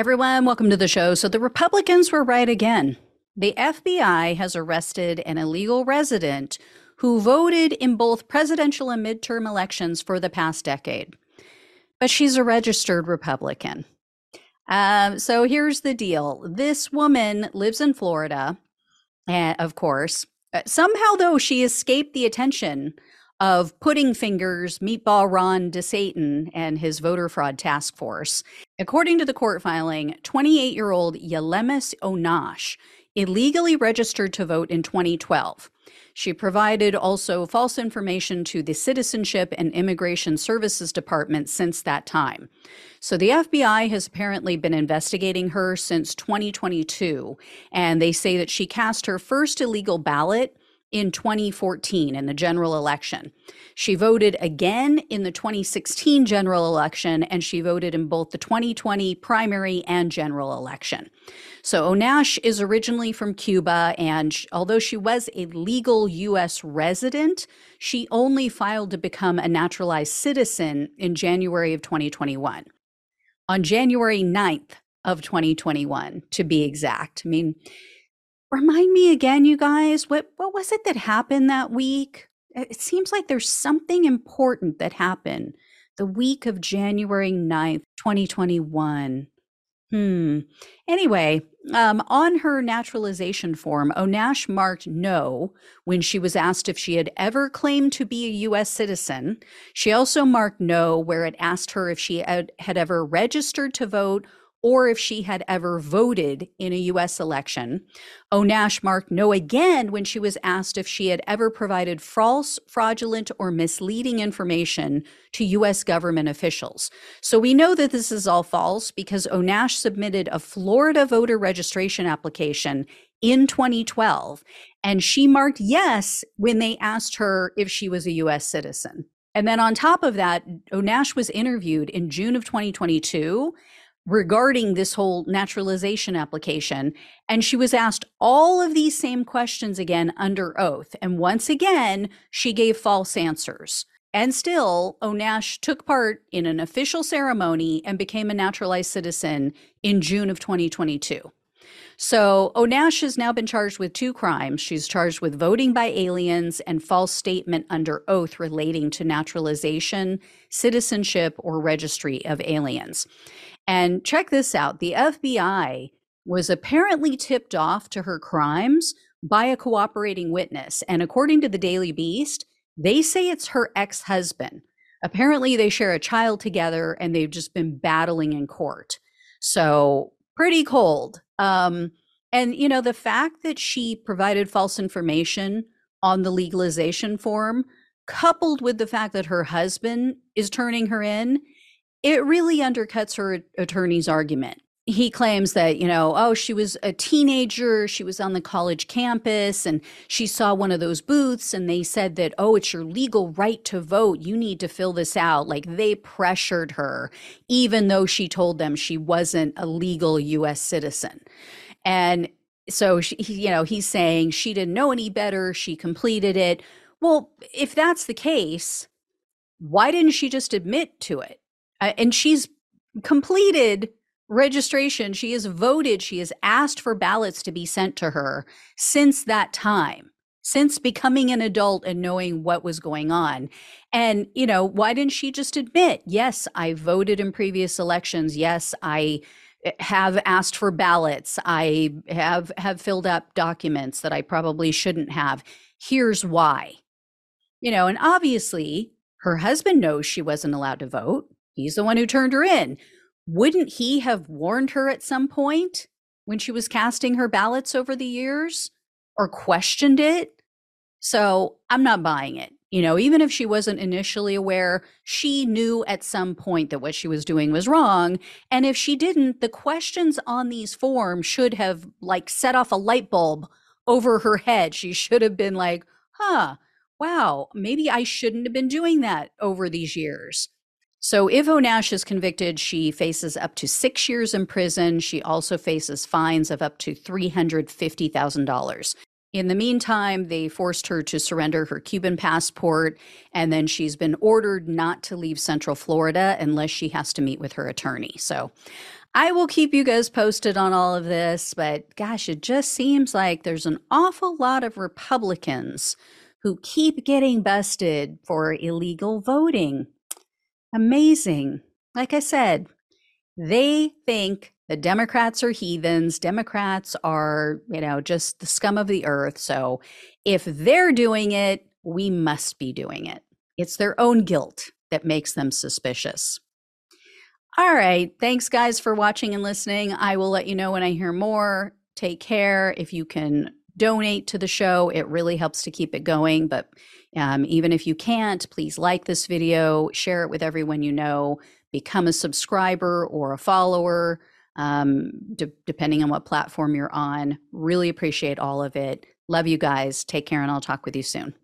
Everyone, welcome to the show. So, the Republicans were right again. The FBI has arrested an illegal resident who voted in both presidential and midterm elections for the past decade. But she's a registered Republican. Um, so here's the deal this woman lives in Florida, and of course. Uh, somehow, though, she escaped the attention of Pudding Fingers, Meatball Ron DeSatan, and his voter fraud task force. According to the court filing, 28 year old Yalemis Onasch illegally registered to vote in 2012. She provided also false information to the Citizenship and Immigration Services Department since that time. So the FBI has apparently been investigating her since 2022, and they say that she cast her first illegal ballot in 2014 in the general election. She voted again in the 2016 general election, and she voted in both the 2020 primary and general election. So Onasch is originally from Cuba, and although she was a legal U.S. resident, she only filed to become a naturalized citizen in January of 2021. On January 9th of 2021, to be exact. I mean, Remind me again, you guys, what what was it that happened that week? It seems like there's something important that happened the week of January 9th, 2021. Hmm. Anyway, um, on her naturalization form, Onasch marked no when she was asked if she had ever claimed to be a U.S. citizen. She also marked no where it asked her if she had, had ever registered to vote or if she had ever voted in a US election. Oh, Onasch marked no again when she was asked if she had ever provided false, fraudulent, or misleading information to US government officials. So we know that this is all false because Onasch submitted a Florida voter registration application in 2012, and she marked yes when they asked her if she was a US citizen. And then on top of that, Onasch was interviewed in June of 2022 regarding this whole naturalization application. And she was asked all of these same questions again under oath. And once again, she gave false answers. And still, Onasch took part in an official ceremony and became a naturalized citizen in June of 2022. So Onasch has now been charged with two crimes. She's charged with voting by aliens and false statement under oath relating to naturalization, citizenship, or registry of aliens. And check this out the FBI was apparently tipped off to her crimes by a cooperating witness. And according to the Daily Beast, they say it's her ex husband. Apparently, they share a child together and they've just been battling in court. So, pretty cold. Um, and, you know, the fact that she provided false information on the legalization form, coupled with the fact that her husband is turning her in, it really undercuts her attorney's argument. He claims that, you know, oh, she was a teenager, she was on the college campus, and she saw one of those booths, and they said that, oh, it's your legal right to vote. You need to fill this out. Like they pressured her, even though she told them she wasn't a legal US citizen. And so, she, you know, he's saying she didn't know any better. She completed it. Well, if that's the case, why didn't she just admit to it? Uh, and she's completed registration. She has voted. She has asked for ballots to be sent to her since that time, since becoming an adult and knowing what was going on. And, you know, why didn't she just admit, yes, I voted in previous elections. Yes, I eh, have asked for ballots. I have have filled up documents that I probably shouldn't have. Here's why. You know, and obviously her husband knows she wasn't allowed to vote. He's the one who turned her in. Wouldn't he have warned her at some point when she was casting her ballots over the years or questioned it? So I'm not buying it. You know, even if she wasn't initially aware, she knew at some point that what she was doing was wrong. And if she didn't, the questions on these forms should have like set off a light bulb over her head. She should have been like, huh, wow, maybe I shouldn't have been doing that over these years. So, if Onasch is convicted, she faces up to six years in prison. She also faces fines of up to $350,000. In the meantime, they forced her to surrender her Cuban passport, and then she's been ordered not to leave Central Florida unless she has to meet with her attorney. So, I will keep you guys posted on all of this, but gosh, it just seems like there's an awful lot of Republicans who keep getting busted for illegal voting. Amazing. Like I said, they think the Democrats are heathens. Democrats are, you know, just the scum of the earth. So if they're doing it, we must be doing it. It's their own guilt that makes them suspicious. All right. Thanks, guys, for watching and listening. I will let you know when I hear more. Take care. If you can donate to the show, it really helps to keep it going. But um, even if you can't, please like this video, share it with everyone you know, become a subscriber or a follower, um, de- depending on what platform you're on. Really appreciate all of it. Love you guys. Take care, and I'll talk with you soon.